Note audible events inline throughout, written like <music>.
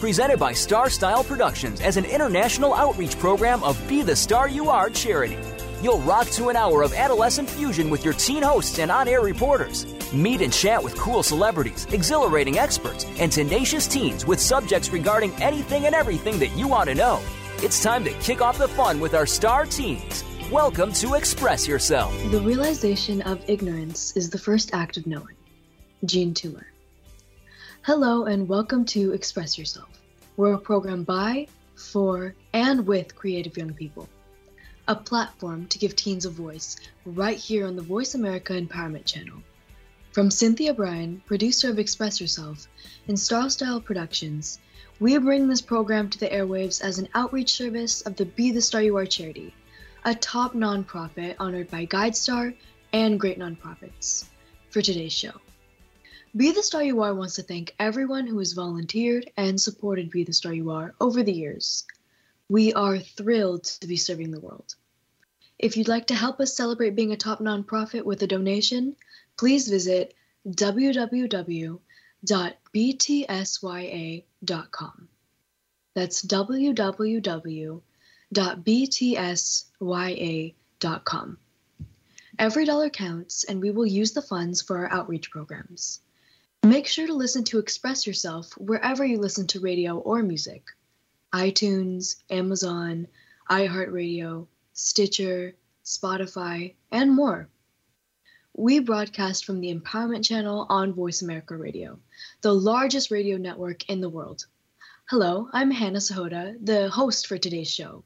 Presented by Star Style Productions as an international outreach program of Be the Star You Are charity. You'll rock to an hour of adolescent fusion with your teen hosts and on air reporters. Meet and chat with cool celebrities, exhilarating experts, and tenacious teens with subjects regarding anything and everything that you want to know. It's time to kick off the fun with our star teens. Welcome to Express Yourself. The realization of ignorance is the first act of knowing. Jean Toomer. Hello, and welcome to Express Yourself. We're a program by, for, and with creative young people. A platform to give teens a voice right here on the Voice America Empowerment Channel. From Cynthia Bryan, producer of Express Yourself, and Star Style Productions, we bring this program to the airwaves as an outreach service of the Be the Star You Are charity, a top nonprofit honored by GuideStar and great nonprofits. For today's show, Be the Star You Are wants to thank everyone who has volunteered and supported Be the Star You Are over the years. We are thrilled to be serving the world. If you'd like to help us celebrate being a top nonprofit with a donation, please visit www.btsya.com. That's www.btsya.com. Every dollar counts, and we will use the funds for our outreach programs. Make sure to listen to Express Yourself wherever you listen to radio or music iTunes, Amazon, iHeartRadio, Stitcher, Spotify, and more. We broadcast from the Empowerment Channel on Voice America Radio, the largest radio network in the world. Hello, I'm Hannah Sahota, the host for today's show.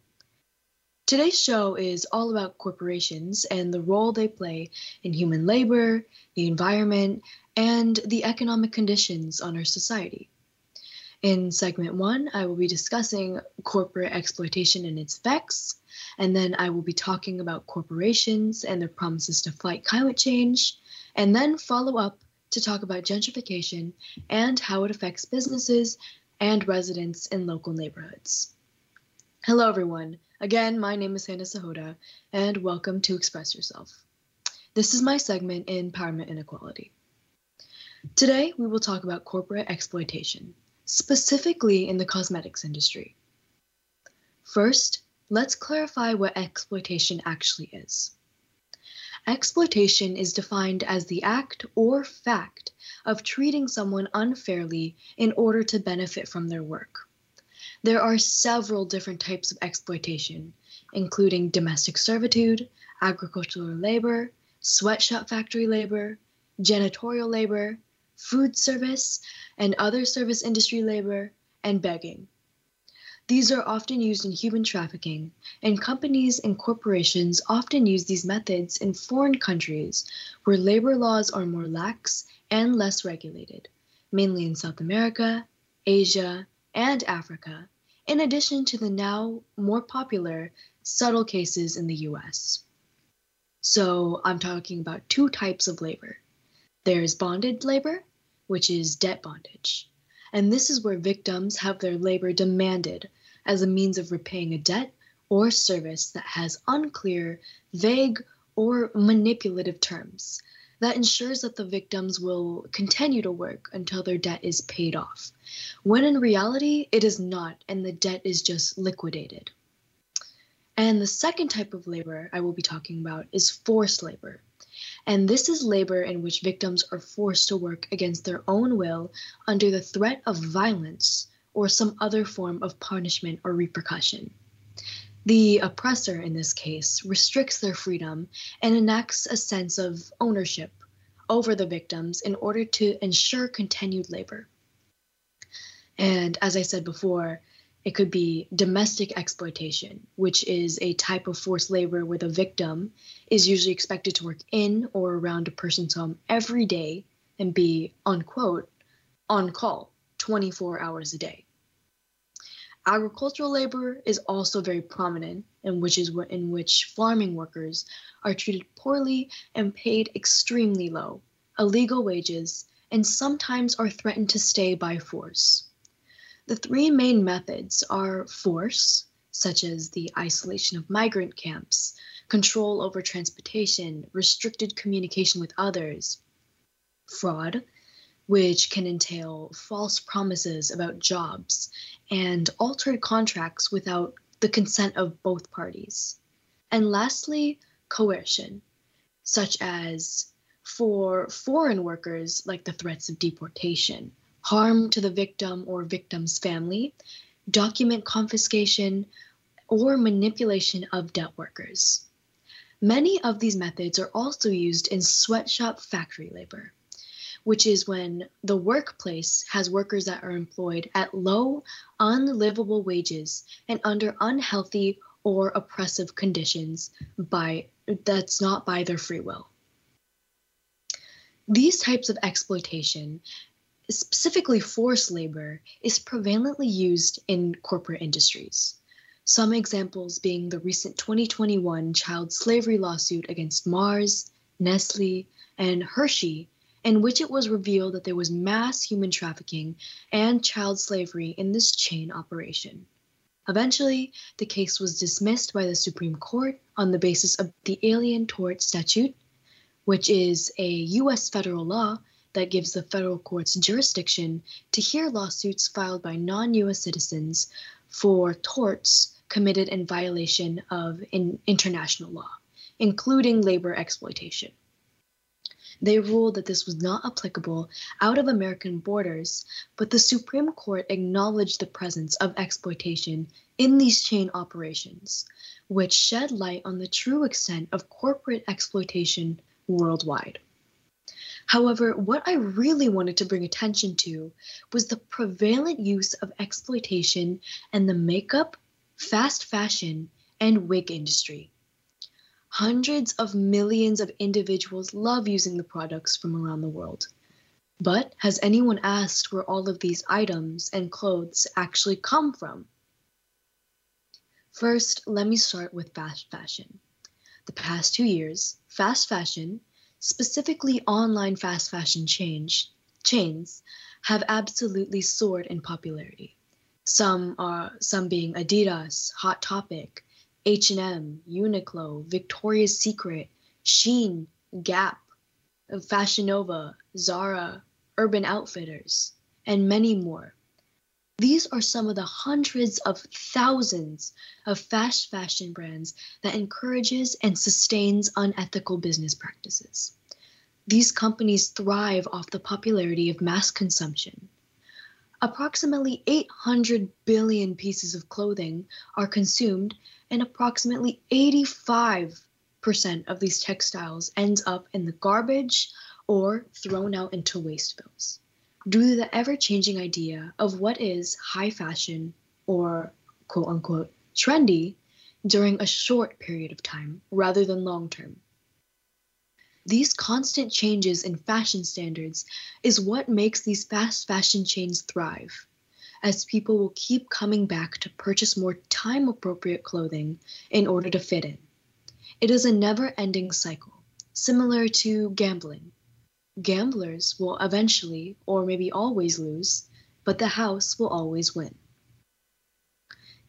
Today's show is all about corporations and the role they play in human labor, the environment, and the economic conditions on our society. In segment one, I will be discussing corporate exploitation and its effects, and then I will be talking about corporations and their promises to fight climate change, and then follow up to talk about gentrification and how it affects businesses and residents in local neighborhoods. Hello, everyone. Again, my name is Hannah Sahota, and welcome to Express Yourself. This is my segment Empowerment Inequality. Today, we will talk about corporate exploitation, specifically in the cosmetics industry. First, let's clarify what exploitation actually is. Exploitation is defined as the act or fact of treating someone unfairly in order to benefit from their work. There are several different types of exploitation, including domestic servitude, agricultural labor, sweatshop factory labor, janitorial labor, food service, and other service industry labor, and begging. These are often used in human trafficking, and companies and corporations often use these methods in foreign countries where labor laws are more lax and less regulated, mainly in South America, Asia, and Africa, in addition to the now more popular subtle cases in the US. So I'm talking about two types of labor. There's bonded labor, which is debt bondage. And this is where victims have their labor demanded as a means of repaying a debt or service that has unclear, vague, or manipulative terms that ensures that the victims will continue to work until their debt is paid off, when in reality it is not and the debt is just liquidated. And the second type of labor I will be talking about is forced labor. And this is labor in which victims are forced to work against their own will under the threat of violence or some other form of punishment or repercussion. The oppressor, in this case, restricts their freedom and enacts a sense of ownership over the victims in order to ensure continued labor. And as I said before, it could be domestic exploitation, which is a type of forced labor where the victim is usually expected to work in or around a person's home every day and be, unquote, on call 24 hours a day. Agricultural labor is also very prominent, in which is in which farming workers are treated poorly and paid extremely low, illegal wages, and sometimes are threatened to stay by force. The three main methods are force, such as the isolation of migrant camps, control over transportation, restricted communication with others, fraud, which can entail false promises about jobs and altered contracts without the consent of both parties. And lastly, coercion, such as for foreign workers, like the threats of deportation, harm to the victim or victim's family, document confiscation, or manipulation of debt workers. Many of these methods are also used in sweatshop factory labor which is when the workplace has workers that are employed at low, unlivable wages and under unhealthy or oppressive conditions by that's not by their free will. These types of exploitation, specifically forced labor, is prevalently used in corporate industries. Some examples being the recent 2021 child slavery lawsuit against Mars, Nestle, and Hershey in which it was revealed that there was mass human trafficking and child slavery in this chain operation. Eventually, the case was dismissed by the Supreme Court on the basis of the Alien Tort Statute, which is a U.S. federal law that gives the federal courts jurisdiction to hear lawsuits filed by non U.S. citizens for torts committed in violation of in international law, including labor exploitation. They ruled that this was not applicable out of American borders, but the Supreme Court acknowledged the presence of exploitation in these chain operations, which shed light on the true extent of corporate exploitation worldwide. However, what I really wanted to bring attention to was the prevalent use of exploitation in the makeup, fast fashion, and wig industry. Hundreds of millions of individuals love using the products from around the world. But has anyone asked where all of these items and clothes actually come from? First, let me start with fast fashion. The past two years, fast fashion, specifically online fast fashion change, chains, have absolutely soared in popularity. Some are some being Adidas, Hot Topic, H&M, Uniqlo, Victoria's Secret, Shein, Gap, Fashion Nova, Zara, Urban Outfitters, and many more. These are some of the hundreds of thousands of fast fashion brands that encourages and sustains unethical business practices. These companies thrive off the popularity of mass consumption. Approximately 800 billion pieces of clothing are consumed and approximately 85% of these textiles ends up in the garbage or thrown out into waste bills due to the ever-changing idea of what is high fashion or quote unquote trendy during a short period of time rather than long term. These constant changes in fashion standards is what makes these fast fashion chains thrive as people will keep coming back to purchase more time appropriate clothing in order to fit in. It is a never ending cycle, similar to gambling. Gamblers will eventually, or maybe always, lose, but the house will always win.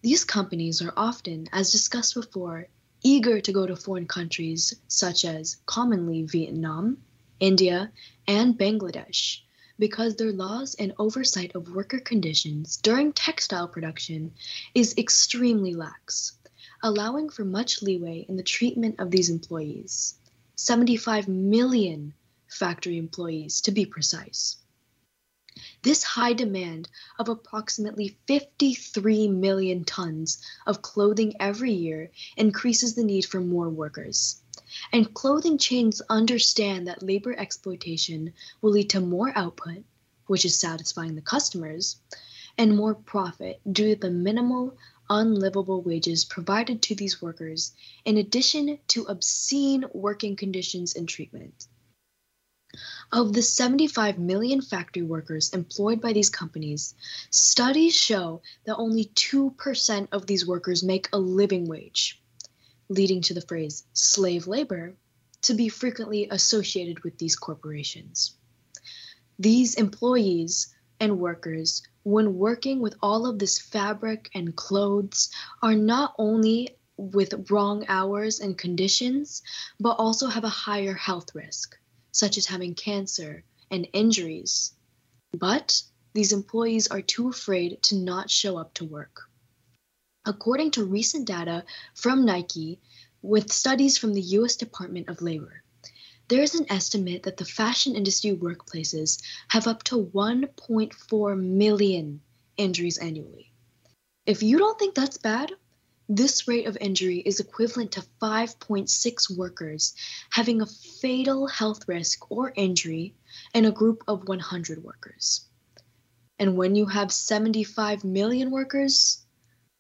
These companies are often, as discussed before, eager to go to foreign countries such as commonly Vietnam, India, and Bangladesh because their laws and oversight of worker conditions during textile production is extremely lax, allowing for much leeway in the treatment of these employees. 75 million factory employees, to be precise. This high demand of approximately 53 million tons of clothing every year increases the need for more workers. And clothing chains understand that labor exploitation will lead to more output, which is satisfying the customers, and more profit due to the minimal, unlivable wages provided to these workers, in addition to obscene working conditions and treatment. Of the 75 million factory workers employed by these companies, studies show that only 2% of these workers make a living wage, leading to the phrase slave labor to be frequently associated with these corporations. These employees and workers, when working with all of this fabric and clothes, are not only with wrong hours and conditions, but also have a higher health risk, such as having cancer and injuries. But these employees are too afraid to not show up to work. According to recent data from Nike, with studies from the US Department of Labor, there is an estimate that the fashion industry workplaces have up to 1.4 million injuries annually. If you don't think that's bad, this rate of injury is equivalent to 5.6 workers having a fatal health risk or injury in a group of 100 workers. And when you have 75 million workers,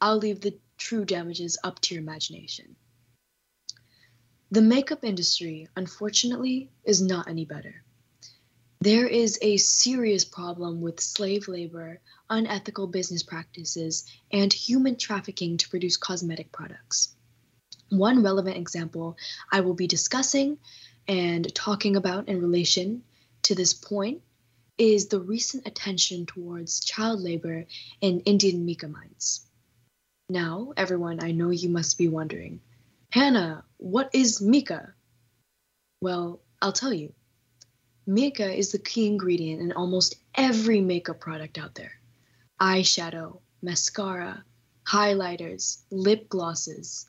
I'll leave the true damages up to your imagination. The makeup industry, unfortunately, is not any better. There is a serious problem with slave labor, unethical business practices, and human trafficking to produce cosmetic products. One relevant example I will be discussing and talking about in relation to this point is the recent attention towards child labor in Indian mica mines. Now, everyone, I know you must be wondering Hannah, what is mica? Well, I'll tell you. Mica is the key ingredient in almost every makeup product out there eyeshadow, mascara, highlighters, lip glosses.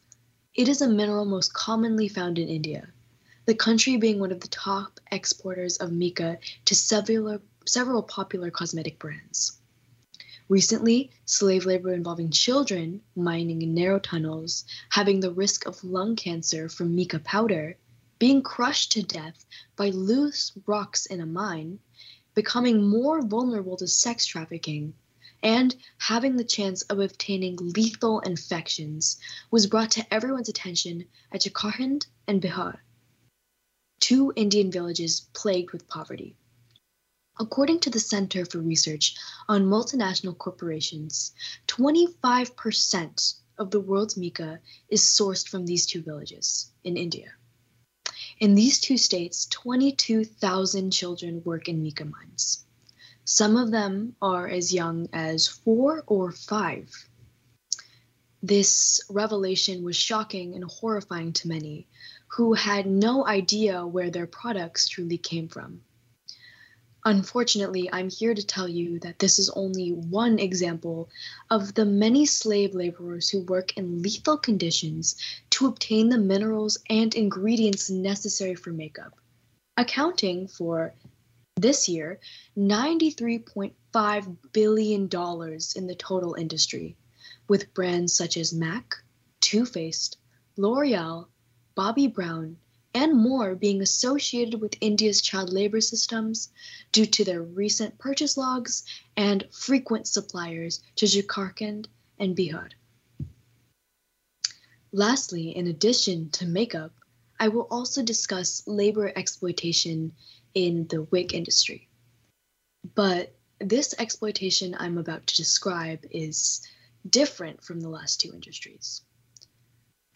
It is a mineral most commonly found in India, the country being one of the top exporters of mica to several, several popular cosmetic brands. Recently, slave labor involving children mining in narrow tunnels, having the risk of lung cancer from mica powder, being crushed to death by loose rocks in a mine, becoming more vulnerable to sex trafficking, and having the chance of obtaining lethal infections was brought to everyone's attention at Jharkhand and Bihar, two Indian villages plagued with poverty. According to the Center for Research on Multinational Corporations, 25% of the world's mica is sourced from these two villages in India. In these two states, 22,000 children work in mica mines. Some of them are as young as four or five. This revelation was shocking and horrifying to many who had no idea where their products truly came from. Unfortunately, I'm here to tell you that this is only one example of the many slave laborers who work in lethal conditions to obtain the minerals and ingredients necessary for makeup, accounting for this year $93.5 billion in the total industry, with brands such as MAC, Too Faced, L'Oreal, Bobbi Brown, and more being associated with India's child labor systems due to their recent purchase logs and frequent suppliers to Jharkhand and Bihar. Lastly, in addition to makeup, I will also discuss labor exploitation in the wig industry. But this exploitation I'm about to describe is different from the last two industries.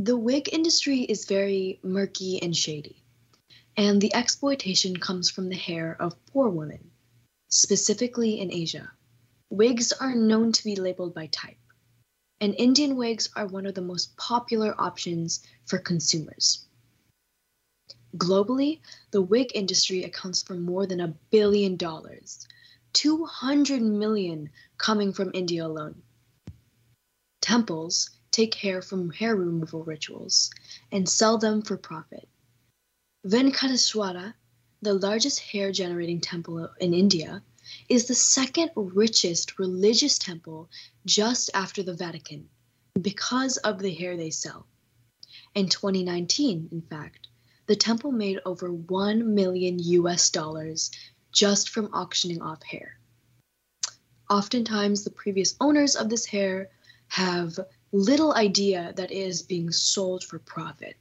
The wig industry is very murky and shady, and the exploitation comes from the hair of poor women, specifically in Asia. Wigs are known to be labeled by type, and Indian wigs are one of the most popular options for consumers. Globally, the wig industry accounts for more than a billion dollars, 200 million coming from India alone. Temples, take hair from hair removal rituals and sell them for profit. Venkateswara, the largest hair generating temple in India, is the second richest religious temple just after the Vatican because of the hair they sell. In 2019, in fact, the temple made over 1 million US dollars just from auctioning off hair. Oftentimes, the previous owners of this hair have little idea that is being sold for profit.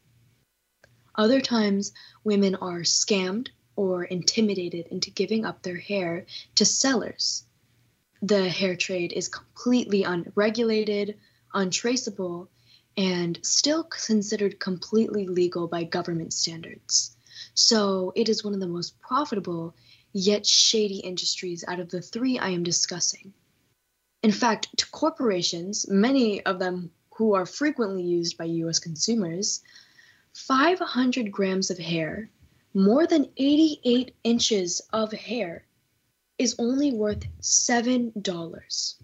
Other times, women are scammed or intimidated into giving up their hair to sellers. The hair trade is completely unregulated, untraceable, and still considered completely legal by government standards. So it is one of the most profitable yet shady industries out of the three I am discussing. In fact, to corporations, many of them who are frequently used by US consumers, 500 grams of hair, more than 88 inches of hair, is only worth $7.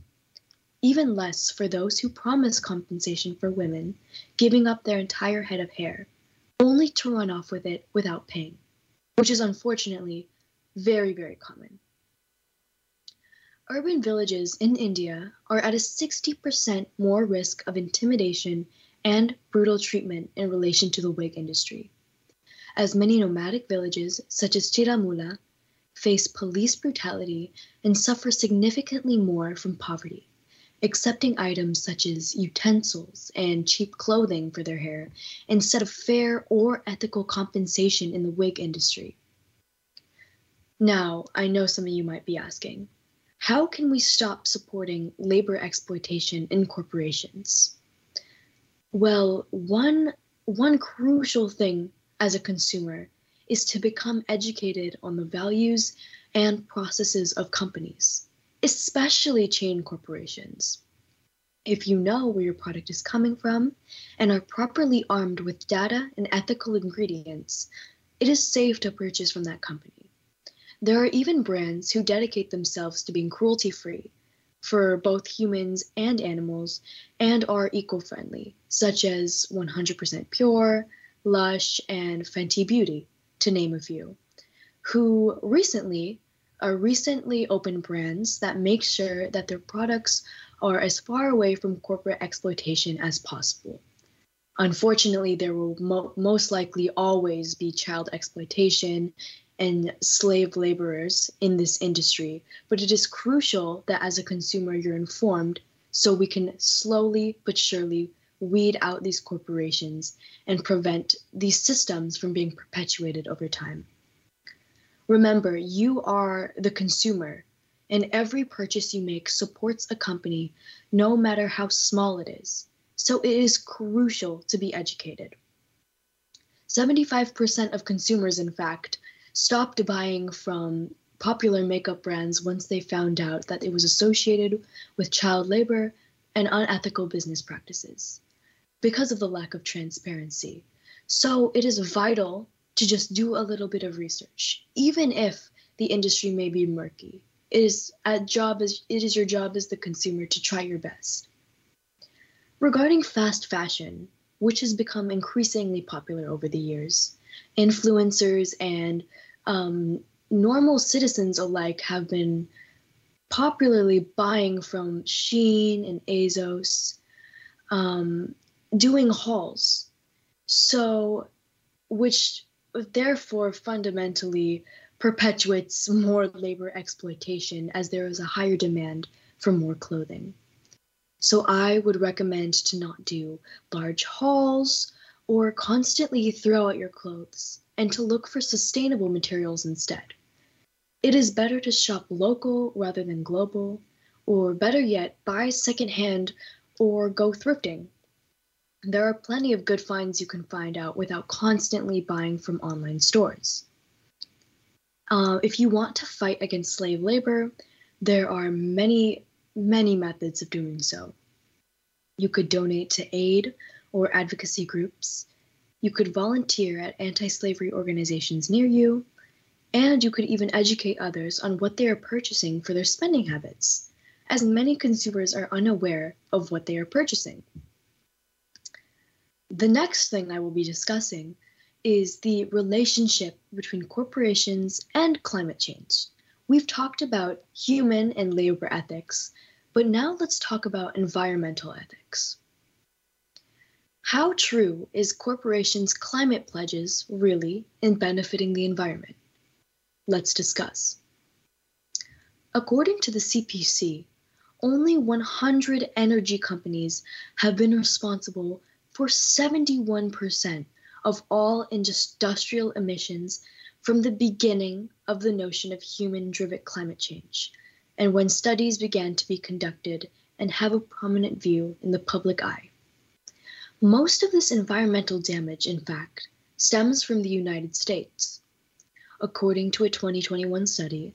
Even less for those who promise compensation for women, giving up their entire head of hair, only to run off with it without paying, which is unfortunately very, very common. Urban villages in India are at a 60% more risk of intimidation and brutal treatment in relation to the wig industry, as many nomadic villages, such as Chiramula, face police brutality and suffer significantly more from poverty, accepting items such as utensils and cheap clothing for their hair instead of fair or ethical compensation in the wig industry. Now, I know some of you might be asking, how can we stop supporting labor exploitation in corporations? Well, one one crucial thing as a consumer is to become educated on the values and processes of companies, especially chain corporations. If you know where your product is coming from and are properly armed with data and ethical ingredients, it is safe to purchase from that company. There are even brands who dedicate themselves to being cruelty free for both humans and animals and are eco friendly, such as 100% Pure, Lush, and Fenty Beauty, to name a few, who recently are recently opened brands that make sure that their products are as far away from corporate exploitation as possible. Unfortunately, there will mo- most likely always be child exploitation and slave laborers in this industry, but it is crucial that as a consumer you're informed so we can slowly but surely weed out these corporations and prevent these systems from being perpetuated over time. Remember, you are the consumer, and every purchase you make supports a company, no matter how small it is. So it is crucial to be educated. 75% of consumers, in fact, stopped buying from popular makeup brands once they found out that it was associated with child labor and unethical business practices because of the lack of transparency. So it is vital to just do a little bit of research, even if the industry may be murky. It is a job as it is your job as the consumer to try your best. Regarding fast fashion, which has become increasingly popular over the years, influencers and um, normal citizens alike have been popularly buying from Shein and ASOS, um, doing hauls. So, which therefore fundamentally perpetuates more labor exploitation as there is a higher demand for more clothing. So, I would recommend to not do large hauls or constantly throw out your clothes and to look for sustainable materials instead. It is better to shop local rather than global, or better yet, buy secondhand or go thrifting. There are plenty of good finds you can find out without constantly buying from online stores. Uh, if you want to fight against slave labor, there are many, many methods of doing so. You could donate to aid or advocacy groups. You could volunteer at anti slavery organizations near you, and you could even educate others on what they are purchasing for their spending habits, as many consumers are unaware of what they are purchasing. The next thing I will be discussing is the relationship between corporations and climate change. We've talked about human and labor ethics, but now let's talk about environmental ethics. How true is corporations' climate pledges really in benefiting the environment? Let's discuss. According to the CPC, only 100 energy companies have been responsible for 71% of all industrial emissions from the beginning of the notion of human driven climate change, and when studies began to be conducted and have a prominent view in the public eye. Most of this environmental damage, in fact, stems from the United States. According to a 2021 study,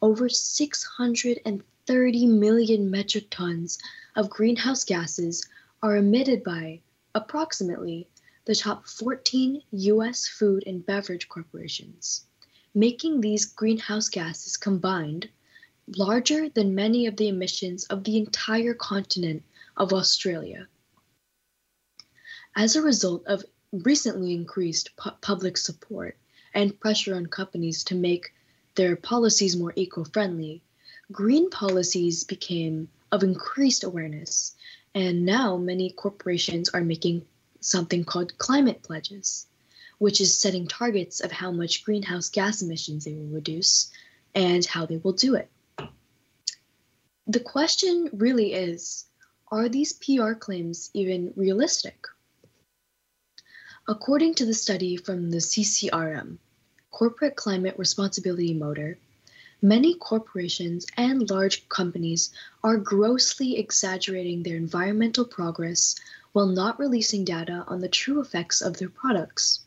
over 630 million metric tons of greenhouse gases are emitted by approximately the top 14 US food and beverage corporations, making these greenhouse gases combined larger than many of the emissions of the entire continent of Australia. As a result of recently increased pu- public support and pressure on companies to make their policies more eco friendly, green policies became of increased awareness, and now many corporations are making something called climate pledges, which is setting targets of how much greenhouse gas emissions they will reduce and how they will do it. The question really is are these PR claims even realistic? According to the study from the CCRM, Corporate Climate Responsibility Motor, many corporations and large companies are grossly exaggerating their environmental progress while not releasing data on the true effects of their products.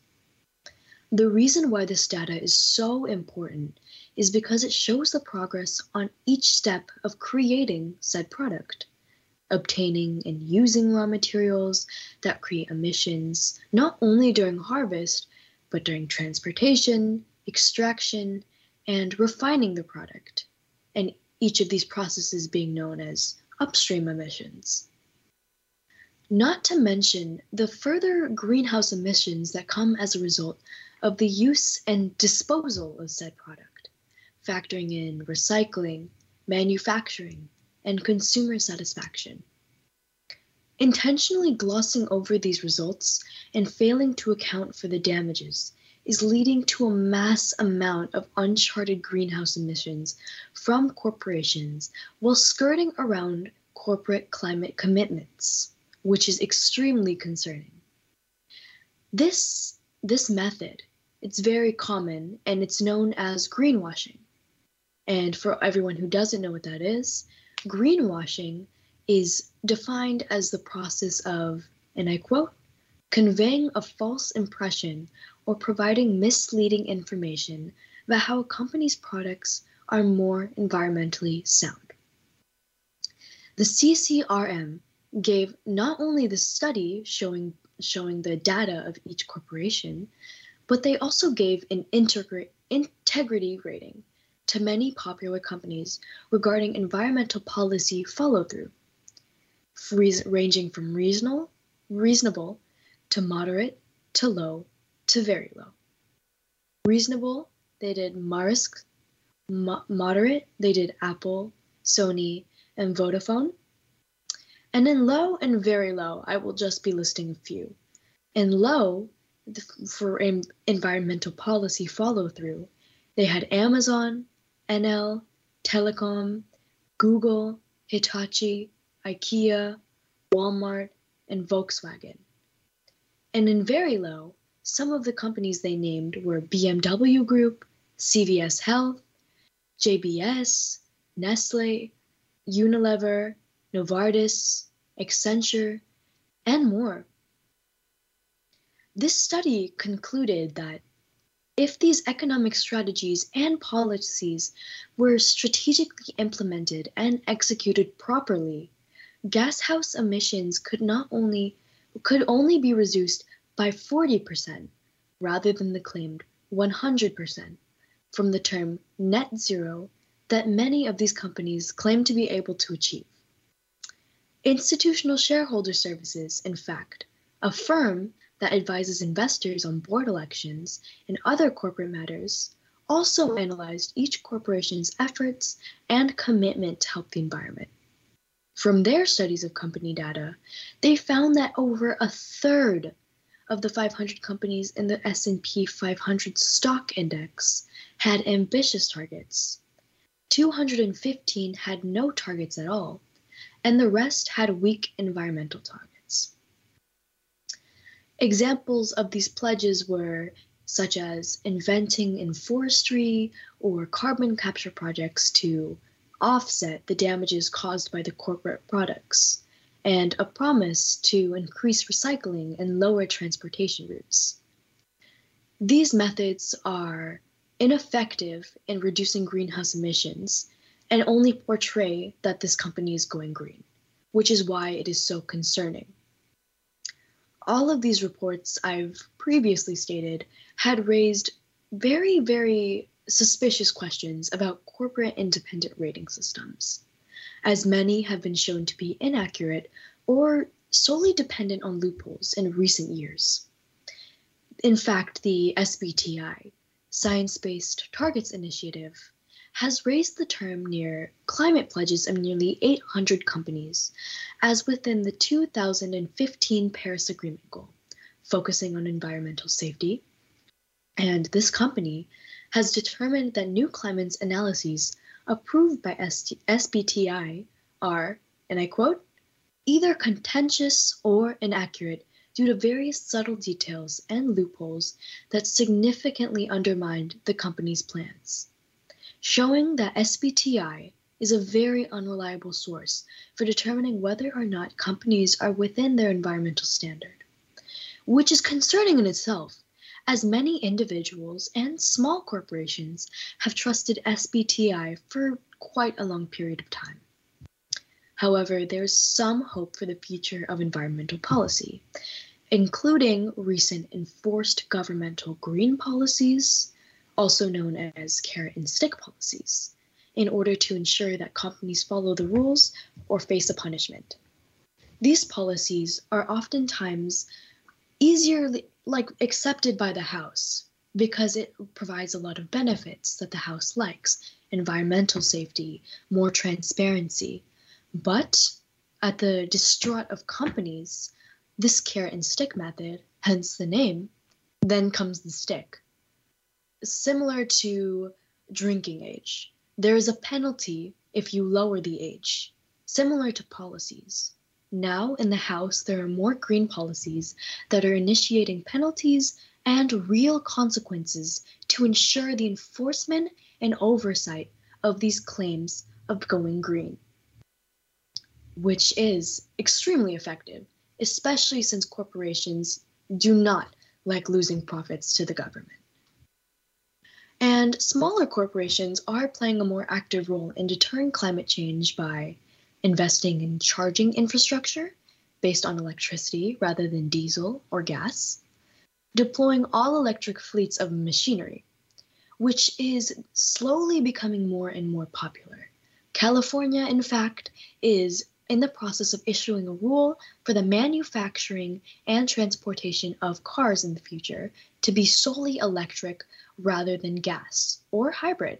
The reason why this data is so important is because it shows the progress on each step of creating said product obtaining and using raw materials that create emissions not only during harvest, but during transportation, extraction, and refining the product, and each of these processes being known as upstream emissions. Not to mention the further greenhouse emissions that come as a result of the use and disposal of said product, factoring in recycling, manufacturing, and consumer satisfaction. Intentionally glossing over these results and failing to account for the damages is leading to a mass amount of uncharted greenhouse emissions from corporations while skirting around corporate climate commitments, which is extremely concerning. This, this method, it's very common and it's known as greenwashing. And for everyone who doesn't know what that is, greenwashing is defined as the process of, and I quote, conveying a false impression or providing misleading information about how a company's products are more environmentally sound. The CCRM gave not only the study showing, showing the data of each corporation, but they also gave an integrity rating to many popular companies regarding environmental policy follow through, ranging from reasonable, reasonable to moderate to low to very low. Reasonable, they did Maersk. Mo- moderate, they did Apple, Sony, and Vodafone. And in low and very low, I will just be listing a few. In low, for environmental policy follow through, they had Amazon, Enel, Telecom, Google, Hitachi, IKEA, Walmart, and Volkswagen. And in very low, some of the companies they named were BMW Group, CVS Health, JBS, Nestle, Unilever, Novartis, Accenture, and more. This study concluded that if these economic strategies and policies were strategically implemented and executed properly, gashouse emissions could not only could only be reduced by 40% rather than the claimed 100% from the term net zero that many of these companies claim to be able to achieve. Institutional Shareholder Services, in fact, a firm that advises investors on board elections and other corporate matters, also analyzed each corporation's efforts and commitment to help the environment. From their studies of company data, they found that over a third of the 500 companies in the S&P 500 stock index had ambitious targets. 215 had no targets at all, and the rest had weak environmental targets. Examples of these pledges were such as inventing in forestry or carbon capture projects to offset the damages caused by the corporate products, and a promise to increase recycling and lower transportation routes. These methods are ineffective in reducing greenhouse emissions and only portray that this company is going green, which is why it is so concerning. All of these reports I've previously stated had raised very, very suspicious questions about corporate independent rating systems, as many have been shown to be inaccurate or solely dependent on loopholes in recent years. In fact, the SBTI, Science Based Targets Initiative, has raised the term near climate pledges of nearly 800 companies as within the 2015 Paris Agreement goal, focusing on environmental safety. And this company has determined that new climate analyses approved by SBTI are, and I quote, either contentious or inaccurate due to various subtle details and loopholes that significantly undermined the company's plans showing that SBTI is a very unreliable source for determining whether or not companies are within their environmental standard, which is concerning in itself, as many individuals and small corporations have trusted SBTI for quite a long period of time. However, there is some hope for the future of environmental policy, including recent enforced governmental green policies, also known as carrot and stick policies, in order to ensure that companies follow the rules or face a punishment. These policies are oftentimes easier like accepted by the house because it provides a lot of benefits that the house likes environmental safety more transparency but at the distraught of companies this carrot and stick method hence the name then comes the stick similar to drinking age. There is a penalty if you lower the age, similar to policies. Now, in the House, there are more green policies that are initiating penalties and real consequences to ensure the enforcement and oversight of these claims of going green, which is extremely effective, especially since corporations do not like losing profits to the government. And smaller corporations are playing a more active role in deterring climate change by investing in charging infrastructure based on electricity rather than diesel or gas, deploying all electric fleets of machinery, which is slowly becoming more and more popular. California, in fact, is in the process of issuing a rule for the manufacturing and transportation of cars in the future to be solely electric rather than gas or hybrid,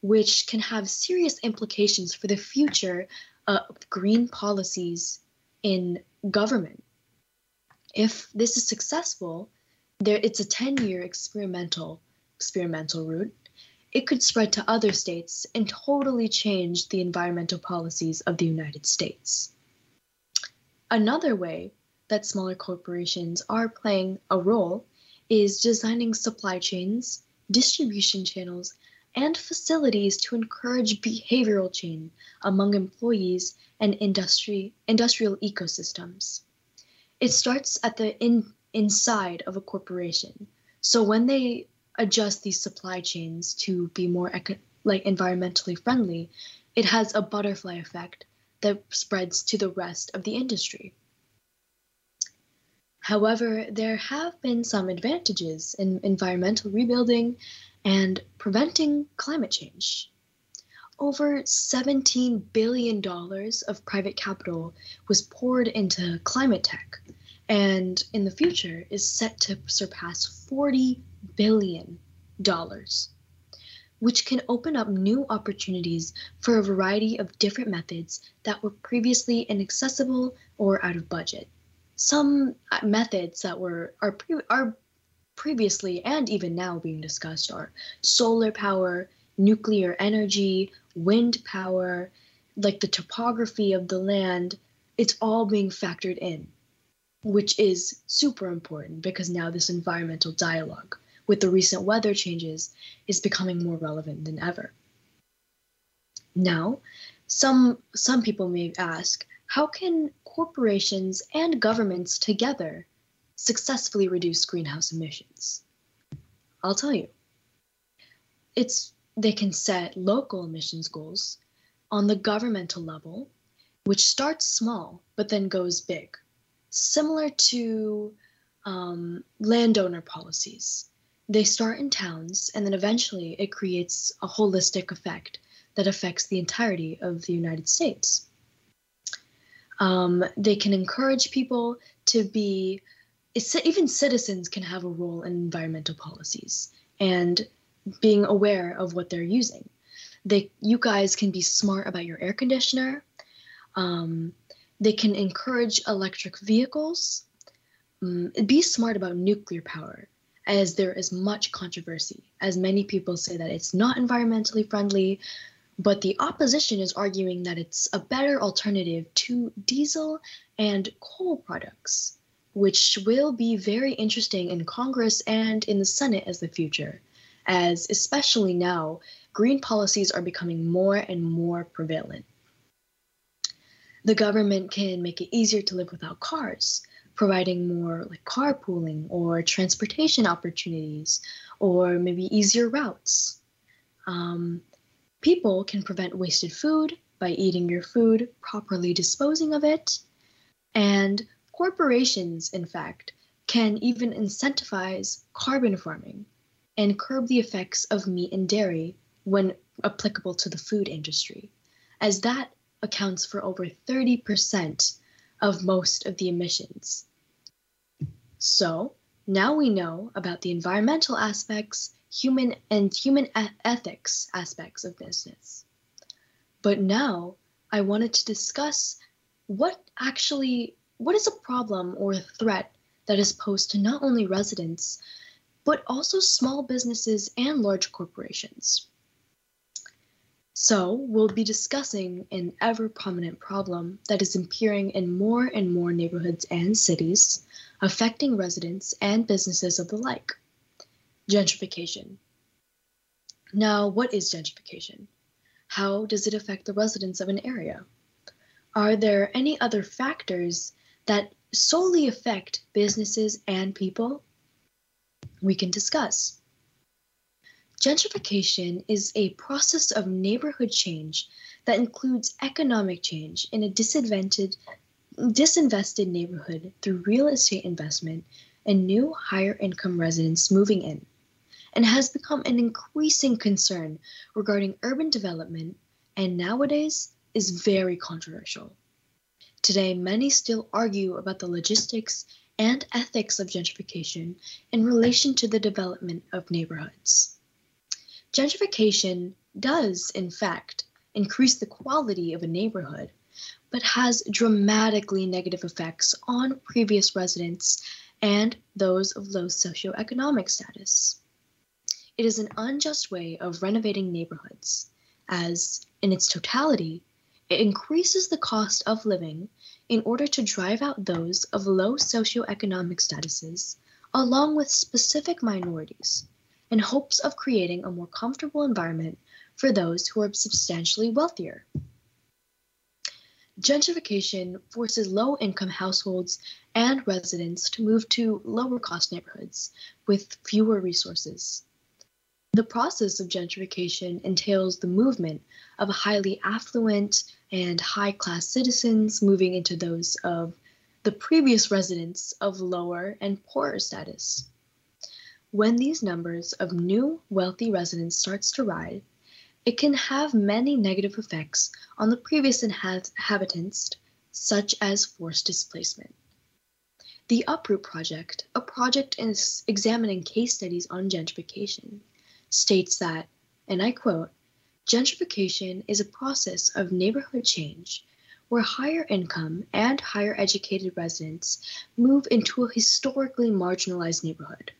which can have serious implications for the future uh, of green policies in government. If this is successful, there it's a 10-year experimental experimental route it could spread to other states and totally change the environmental policies of the United States. Another way that smaller corporations are playing a role is designing supply chains, distribution channels, and facilities to encourage behavioral change among employees and industry industrial ecosystems. It starts at the in, inside of a corporation. So when they adjust these supply chains to be more eco- like environmentally friendly, it has a butterfly effect that spreads to the rest of the industry. However, there have been some advantages in environmental rebuilding and preventing climate change. Over $17 billion of private capital was poured into climate tech, and in the future is set to surpass 40 billion dollars, which can open up new opportunities for a variety of different methods that were previously inaccessible or out of budget. Some uh, methods that were are, pre- are previously and even now being discussed are solar power, nuclear energy, wind power, like the topography of the land, it's all being factored in, which is super important because now this environmental dialogue with the recent weather changes is becoming more relevant than ever. Now, some some people may ask, how can corporations and governments together successfully reduce greenhouse emissions? I'll tell you. It's they can set local emissions goals on the governmental level, which starts small but then goes big, similar to um, landowner policies. They start in towns, and then eventually it creates a holistic effect that affects the entirety of the United States. Um, they can encourage people to be, even citizens can have a role in environmental policies and being aware of what they're using. They, you guys can be smart about your air conditioner. Um, they can encourage electric vehicles. Um, be smart about nuclear power, as there is much controversy, as many people say that it's not environmentally friendly, but the opposition is arguing that it's a better alternative to diesel and coal products, which will be very interesting in Congress and in the Senate as the future, as especially now, green policies are becoming more and more prevalent. The government can make it easier to live without cars, providing more like carpooling or transportation opportunities, or maybe easier routes. Um, people can prevent wasted food by eating your food, properly disposing of it, and corporations, in fact, can even incentivize carbon farming and curb the effects of meat and dairy when applicable to the food industry, as that accounts for over 30% of most of the emissions. So, now we know about the environmental aspects, human and human ethics aspects of business. But now I wanted to discuss what actually what is a problem or a threat that is posed to not only residents but also small businesses and large corporations. So, we'll be discussing an ever prominent problem that is appearing in more and more neighborhoods and cities, affecting residents and businesses of the like gentrification. Now, what is gentrification? How does it affect the residents of an area? Are there any other factors that solely affect businesses and people? We can discuss. Gentrification is a process of neighborhood change that includes economic change in a disadvantaged, disinvested neighborhood through real estate investment and new higher income residents moving in, and has become an increasing concern regarding urban development and nowadays is very controversial. Today, many still argue about the logistics and ethics of gentrification in relation to the development of neighborhoods. Gentrification does, in fact, increase the quality of a neighborhood, but has dramatically negative effects on previous residents and those of low socioeconomic status. It is an unjust way of renovating neighborhoods, as, in its totality, it increases the cost of living in order to drive out those of low socioeconomic statuses, along with specific minorities in hopes of creating a more comfortable environment for those who are substantially wealthier. Gentrification forces low income households and residents to move to lower cost neighborhoods with fewer resources. The process of gentrification entails the movement of highly affluent and high class citizens moving into those of the previous residents of lower and poorer status. When these numbers of new wealthy residents starts to rise, it can have many negative effects on the previous inhabitants, such as forced displacement. The Uproot Project, a project examining case studies on gentrification, states that, and I quote, gentrification is a process of neighborhood change where higher income and higher educated residents move into a historically marginalized neighborhood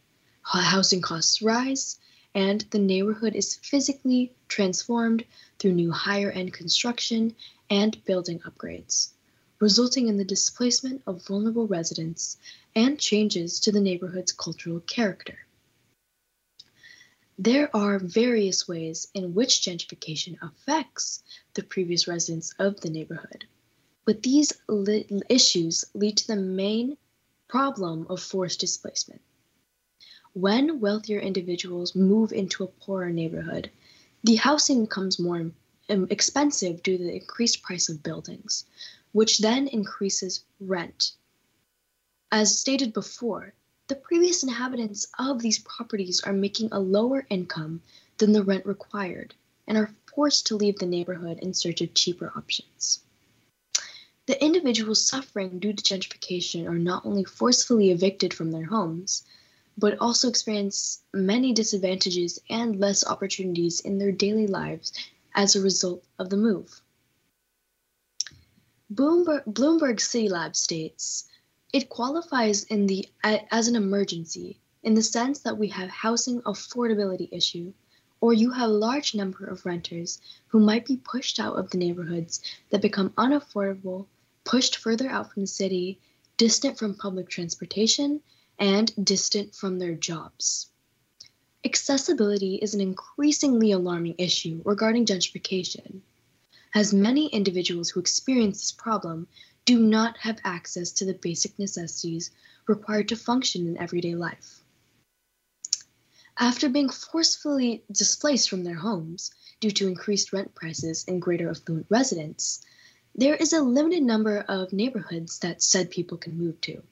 housing costs rise, and the neighborhood is physically transformed through new higher end construction and building upgrades, resulting in the displacement of vulnerable residents and changes to the neighborhood's cultural character. There are various ways in which gentrification affects the previous residents of the neighborhood, but these li- issues lead to the main problem of forced displacement. When wealthier individuals move into a poorer neighborhood, the housing becomes more expensive due to the increased price of buildings, which then increases rent. As stated before, the previous inhabitants of these properties are making a lower income than the rent required and are forced to leave the neighborhood in search of cheaper options. The individuals suffering due to gentrification are not only forcefully evicted from their homes, but also experience many disadvantages and less opportunities in their daily lives as a result of the move. Bloomberg, Bloomberg City Lab states it qualifies in the as an emergency in the sense that we have housing affordability issue or you have a large number of renters who might be pushed out of the neighborhoods that become unaffordable, pushed further out from the city, distant from public transportation, and distant from their jobs. Accessibility is an increasingly alarming issue regarding gentrification, as many individuals who experience this problem do not have access to the basic necessities required to function in everyday life. After being forcefully displaced from their homes due to increased rent prices and greater affluent residents, there is a limited number of neighborhoods that said people can move to.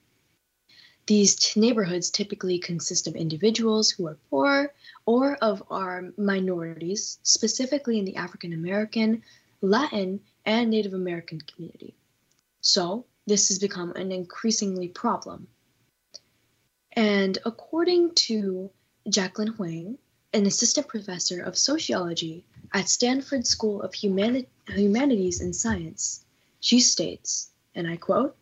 These neighborhoods typically consist of individuals who are poor or of our minorities, specifically in the African American, Latin, and Native American community. So, this has become an increasingly problem. And according to Jackelyn Hwang, an assistant professor of sociology at Stanford School of Humani- Humanities and Science, she states, and I quote,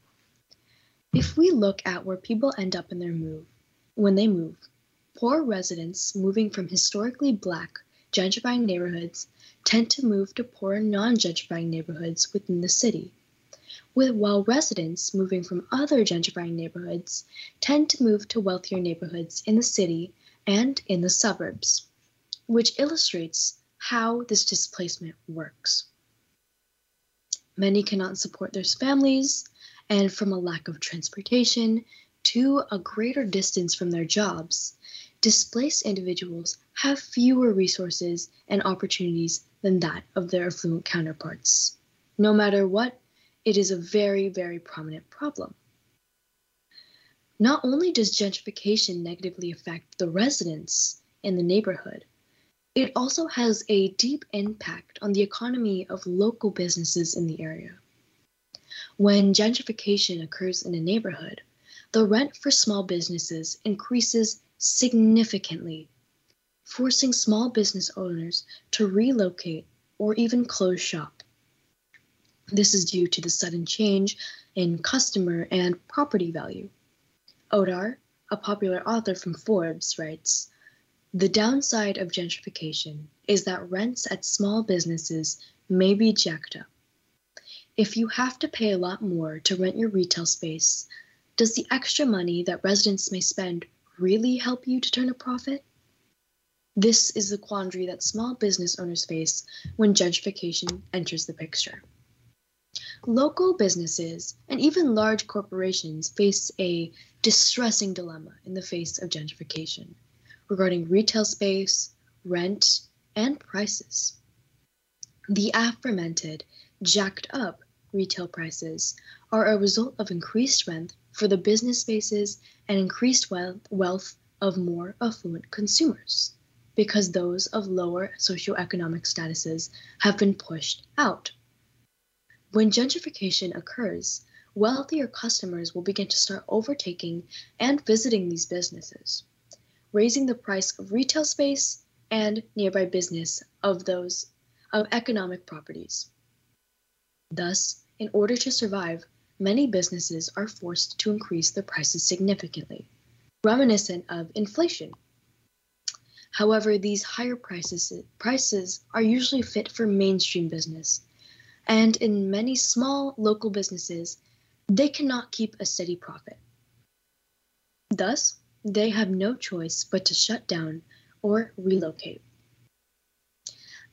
if we look at where people end up in their move, when they move, poor residents moving from historically black gentrifying neighborhoods tend to move to poor non-gentrifying neighborhoods within the city with while residents moving from other gentrifying neighborhoods tend to move to wealthier neighborhoods in the city and in the suburbs, which illustrates how this displacement works. Many cannot support their families, and from a lack of transportation to a greater distance from their jobs, displaced individuals have fewer resources and opportunities than that of their affluent counterparts. No matter what it is a very, very prominent problem. Not only does gentrification negatively affect the residents in the neighborhood, it also has a deep impact on the economy of local businesses in the area. When gentrification occurs in a neighborhood, the rent for small businesses increases significantly, forcing small business owners to relocate or even close shop. This is due to the sudden change in customer and property value. Odar, a popular author from Forbes, writes The downside of gentrification is that rents at small businesses may be jacked up. If you have to pay a lot more to rent your retail space, does the extra money that residents may spend really help you to turn a profit? This is the quandary that small business owners face when gentrification enters the picture. Local businesses and even large corporations face a distressing dilemma in the face of gentrification regarding retail space, rent, and prices. The aforementioned jacked up retail prices are a result of increased rent for the business spaces and increased wealth, wealth of more affluent consumers because those of lower socioeconomic statuses have been pushed out. When gentrification occurs, wealthier customers will begin to start overtaking and visiting these businesses, raising the price of retail space and nearby business of those of economic properties. Thus, in order to survive, many businesses are forced to increase their prices significantly, reminiscent of inflation. However, these higher prices, prices are usually fit for mainstream business and in many small local businesses, they cannot keep a steady profit. Thus, they have no choice but to shut down or relocate.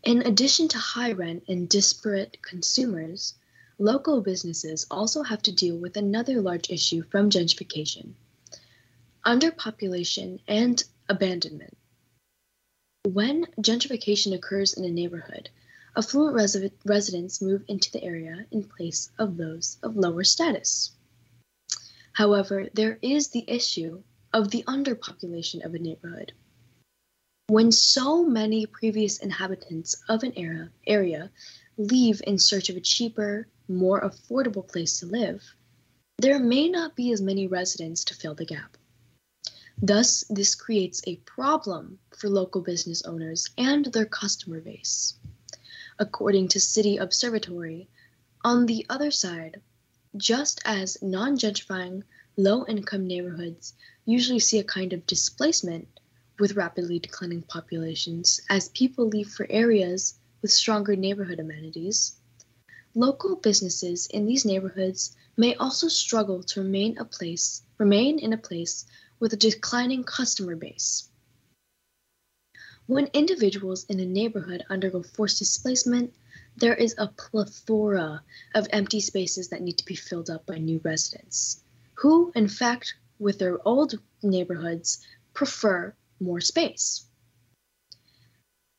In addition to high rent and disparate consumers, local businesses also have to deal with another large issue from gentrification underpopulation and abandonment. When gentrification occurs in a neighborhood, affluent res- residents move into the area in place of those of lower status. However, there is the issue of the underpopulation of a neighborhood. When so many previous inhabitants of an era, area leave in search of a cheaper, more affordable place to live, there may not be as many residents to fill the gap. Thus, this creates a problem for local business owners and their customer base. According to City Observatory, on the other side, just as non gentrifying, low income neighborhoods usually see a kind of displacement with rapidly declining populations as people leave for areas with stronger neighborhood amenities. Local businesses in these neighborhoods may also struggle to remain a place remain in a place with a declining customer base. When individuals in a neighborhood undergo forced displacement, there is a plethora of empty spaces that need to be filled up by new residents, who, in fact, with their old neighborhoods, prefer more space.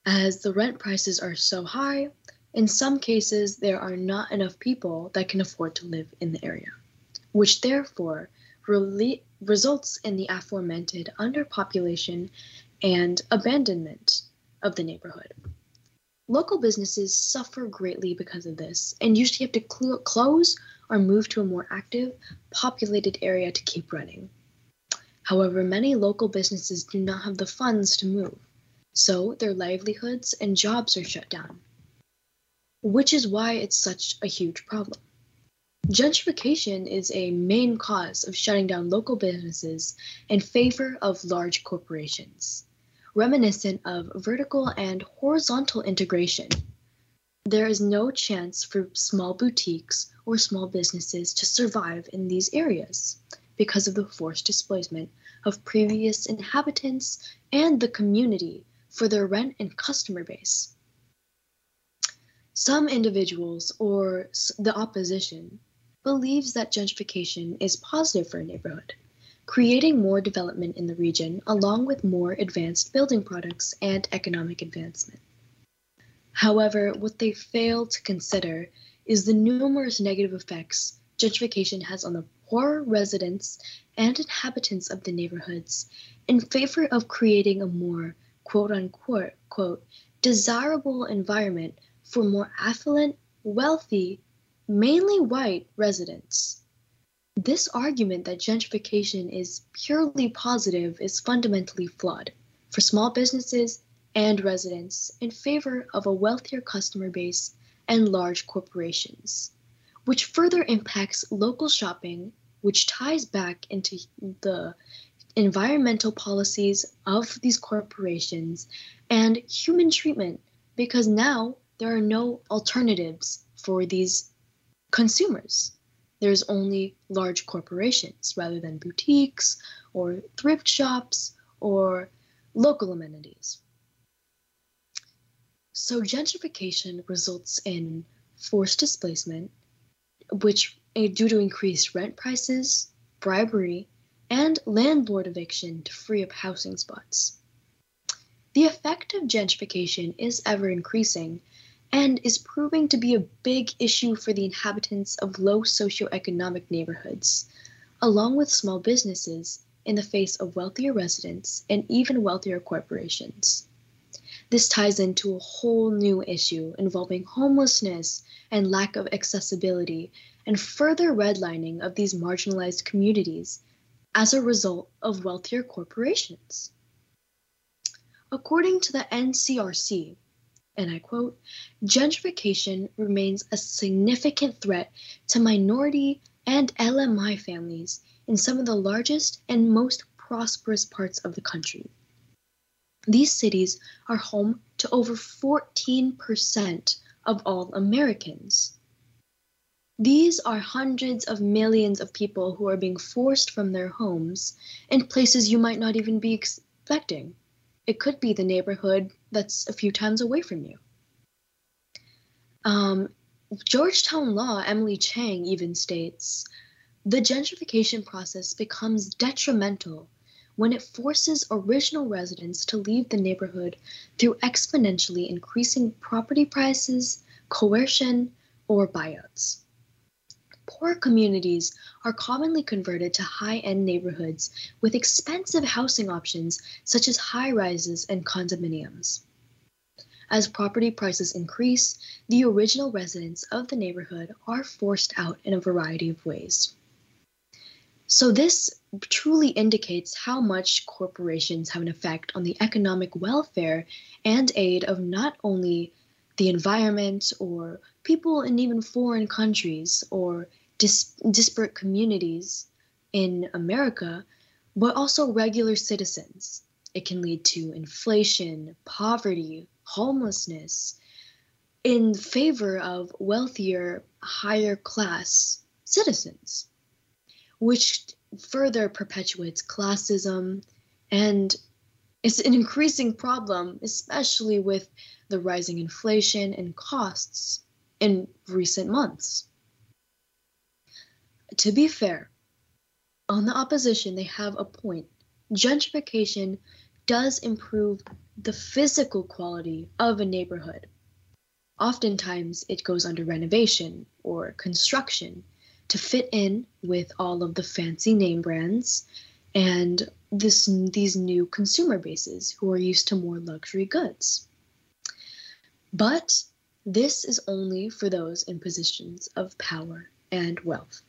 As the rent prices are so high, in some cases there are not enough people that can afford to live in the area, which therefore re- results in the aforementioned underpopulation and abandonment of the neighborhood. Local businesses suffer greatly because of this and usually have to cl- close or move to a more active, populated area to keep running. However, many local businesses do not have the funds to move, so their livelihoods and jobs are shut down, which is why it's such a huge problem. Gentrification is a main cause of shutting down local businesses in favor of large corporations, reminiscent of vertical and horizontal integration. There is no chance for small boutiques or small businesses to survive in these areas because of the forced displacement of previous inhabitants and the community for their rent and customer base. Some individuals, or the opposition, believes that gentrification is positive for a neighborhood, creating more development in the region along with more advanced building products and economic advancement. However, what they fail to consider is the numerous negative effects gentrification has on the poor residents and inhabitants of the neighborhoods in favor of creating a more quote unquote quote desirable environment for more affluent, wealthy, mainly white residents. This argument that gentrification is purely positive is fundamentally flawed for small businesses and residents in favor of a wealthier customer base and large corporations which further impacts local shopping, which ties back into the environmental policies of these corporations and human treatment because now there are no alternatives for these consumers. There's only large corporations rather than boutiques or thrift shops or local amenities. So, gentrification results in forced displacement which uh, due to increased rent prices, bribery, and landlord eviction to free up housing spots. The effect of gentrification is ever increasing and is proving to be a big issue for the inhabitants of low socioeconomic neighborhoods, along with small businesses in the face of wealthier residents and even wealthier corporations. This ties into a whole new issue involving homelessness and lack of accessibility and further redlining of these marginalized communities as a result of wealthier corporations. According to the NCRC, and I quote, gentrification remains a significant threat to minority and LMI families in some of the largest and most prosperous parts of the country. These cities are home to over 14% of all Americans. These are hundreds of millions of people who are being forced from their homes in places you might not even be expecting, it could be the neighborhood that's a few times away from you. Um, Georgetown law, Emily Chang even states the gentrification process becomes detrimental when it forces original residents to leave the neighborhood through exponentially increasing property prices, coercion, or buyouts. Poor communities are commonly converted to high end neighborhoods with expensive housing options such as high rises and condominiums. As property prices increase, the original residents of the neighborhood are forced out in a variety of ways. So, this truly indicates how much corporations have an effect on the economic welfare and aid of not only the environment or people in even foreign countries or dis- disparate communities in America, but also regular citizens. It can lead to inflation, poverty, homelessness in favor of wealthier, higher class citizens, which further perpetuates classism and it's an increasing problem, especially with the rising inflation and costs in recent months. To be fair, on the opposition, they have a point. Gentrification does improve the physical quality of a neighborhood. Oftentimes, it goes under renovation or construction to fit in with all of the fancy name brands and this, these new consumer bases who are used to more luxury goods. But this is only for those in positions of power and wealth.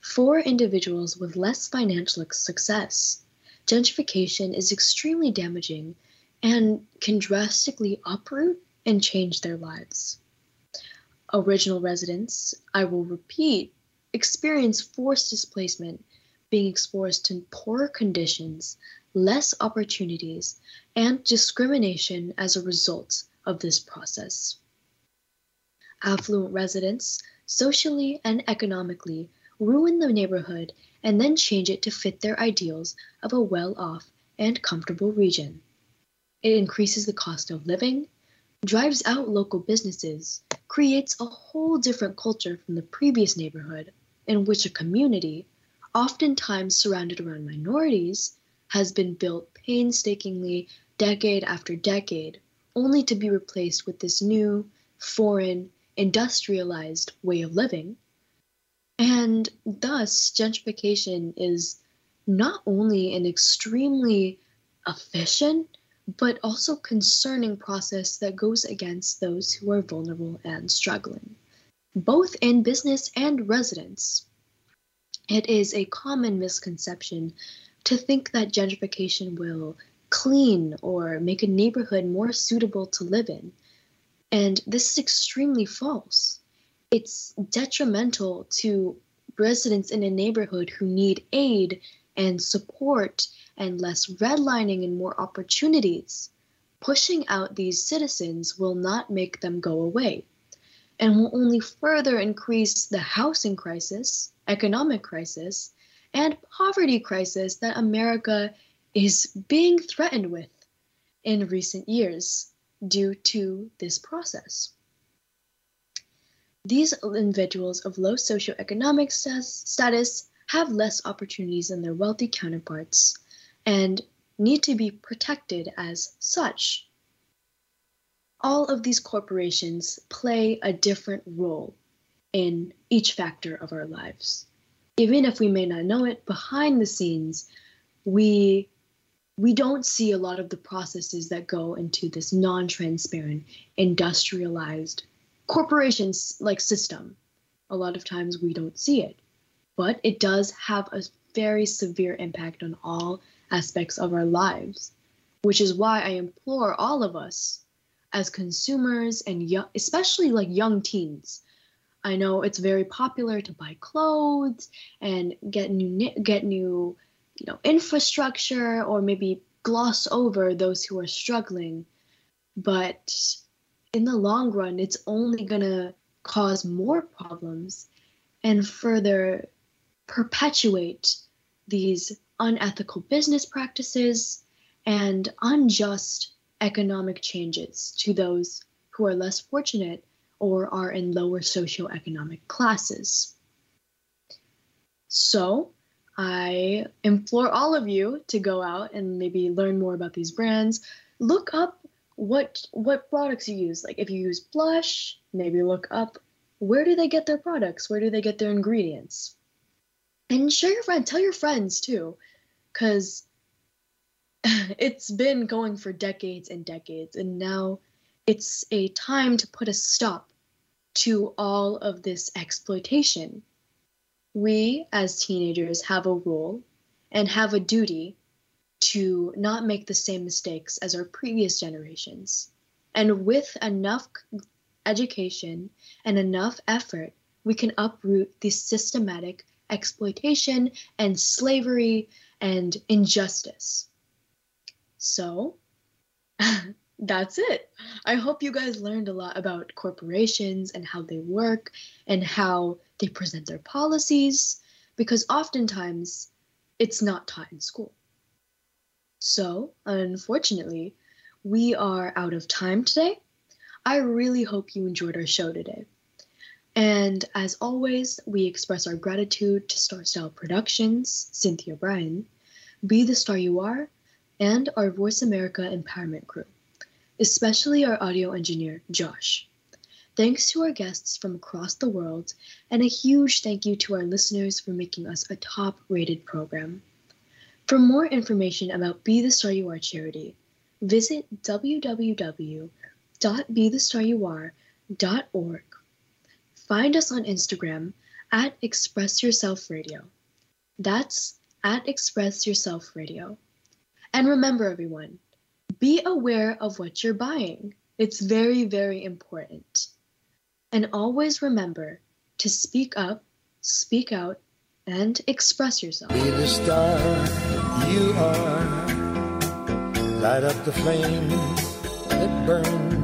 For individuals with less financial success, gentrification is extremely damaging and can drastically uproot and change their lives. Original residents, I will repeat, experience forced displacement, being exposed to poorer conditions, less opportunities, and discrimination as a result of this process. Affluent residents, socially and economically, ruin the neighborhood and then change it to fit their ideals of a well off and comfortable region. It increases the cost of living, drives out local businesses, creates a whole different culture from the previous neighborhood in which a community, oftentimes surrounded around minorities, has been built painstakingly decade after decade, only to be replaced with this new, foreign, industrialized way of living and thus, gentrification is not only an extremely efficient, but also concerning process that goes against those who are vulnerable and struggling, both in business and residence. It is a common misconception to think that gentrification will clean or make a neighborhood more suitable to live in. And this is extremely false it's detrimental to residents in a neighborhood who need aid and support and less redlining and more opportunities. Pushing out these citizens will not make them go away and will only further increase the housing crisis, economic crisis, and poverty crisis that America is being threatened with in recent years due to this process. These individuals of low socioeconomic status have less opportunities than their wealthy counterparts and need to be protected as such. All of these corporations play a different role in each factor of our lives. Even if we may not know it, behind the scenes, we we don't see a lot of the processes that go into this non-transparent, industrialized corporations like system. A lot of times we don't see it, but it does have a very severe impact on all aspects of our lives, which is why I implore all of us as consumers and young, especially like young teens. I know it's very popular to buy clothes and get new get new, you know, infrastructure or maybe gloss over those who are struggling. But in the long run, it's only going to cause more problems and further perpetuate these unethical business practices and unjust economic changes to those who are less fortunate or are in lower socioeconomic classes. So, I implore all of you to go out and maybe learn more about these brands. Look up what what products you use. Like if you use blush, maybe look up where do they get their products? Where do they get their ingredients? And share your friend, tell your friends too, cuz <laughs> it's been going for decades and decades and now it's a time to put a stop to all of this exploitation. We, as teenagers, have a role and have a duty to not make the same mistakes as our previous generations. And with enough education and enough effort, we can uproot the systematic exploitation and slavery and injustice. So, <laughs> that's it. I hope you guys learned a lot about corporations and how they work and how they present their policies, because oftentimes it's not taught in school. So, unfortunately, we are out of time today. I really hope you enjoyed our show today. And as always, we express our gratitude to Star Style Productions, Cynthia Bryan, Be the Star You Are, and our Voice America Empowerment Crew especially our audio engineer, Josh. Thanks to our guests from across the world, and a huge thank you to our listeners for making us a top rated program. For more information about Be the Star You Are charity, visit www.bethestaryouare.org. Find us on Instagram at Express Yourself Radio. That's at Express Yourself Radio. And remember, everyone, be aware of what you're buying. It's very, very important. And always remember to speak up, speak out, and express yourself. Be the star you are. Light up the flame that burns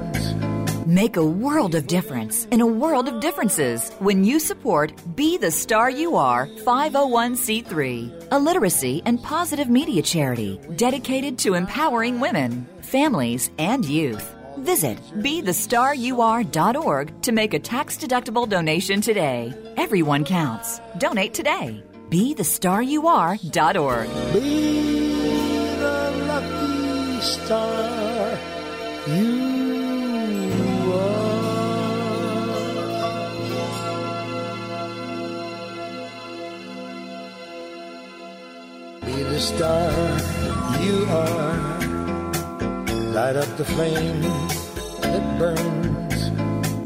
Make a world of difference in a world of differences when you support Be the Star You Are 501c3, a literacy and positive media charity dedicated to empowering women, families, and youth. Visit BeTheStarYouAre.org to make a tax deductible donation today. Everyone counts. Donate today. BeTheStarYouAre.org. Be the lucky star you are. Be the star you are. Light up the flame that burns.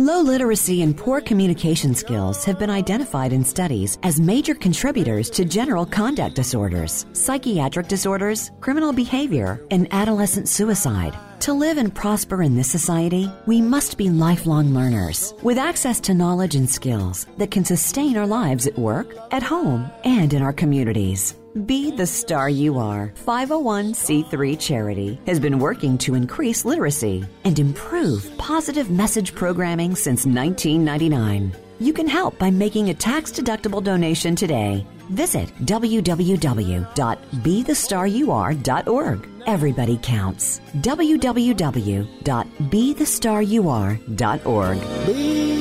Low literacy and poor communication skills have been identified in studies as major contributors to general conduct disorders, psychiatric disorders, criminal behavior, and adolescent suicide. To live and prosper in this society, we must be lifelong learners with access to knowledge and skills that can sustain our lives at work, at home, and in our communities. Be the Star You Are 501c3 charity has been working to increase literacy and improve positive message programming since 1999. You can help by making a tax deductible donation today. Visit www.bethestaryouare.org. Everybody counts. www.bethestaryouare.org. Be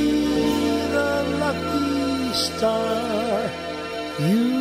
the lucky star you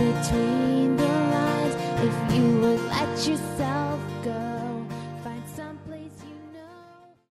between.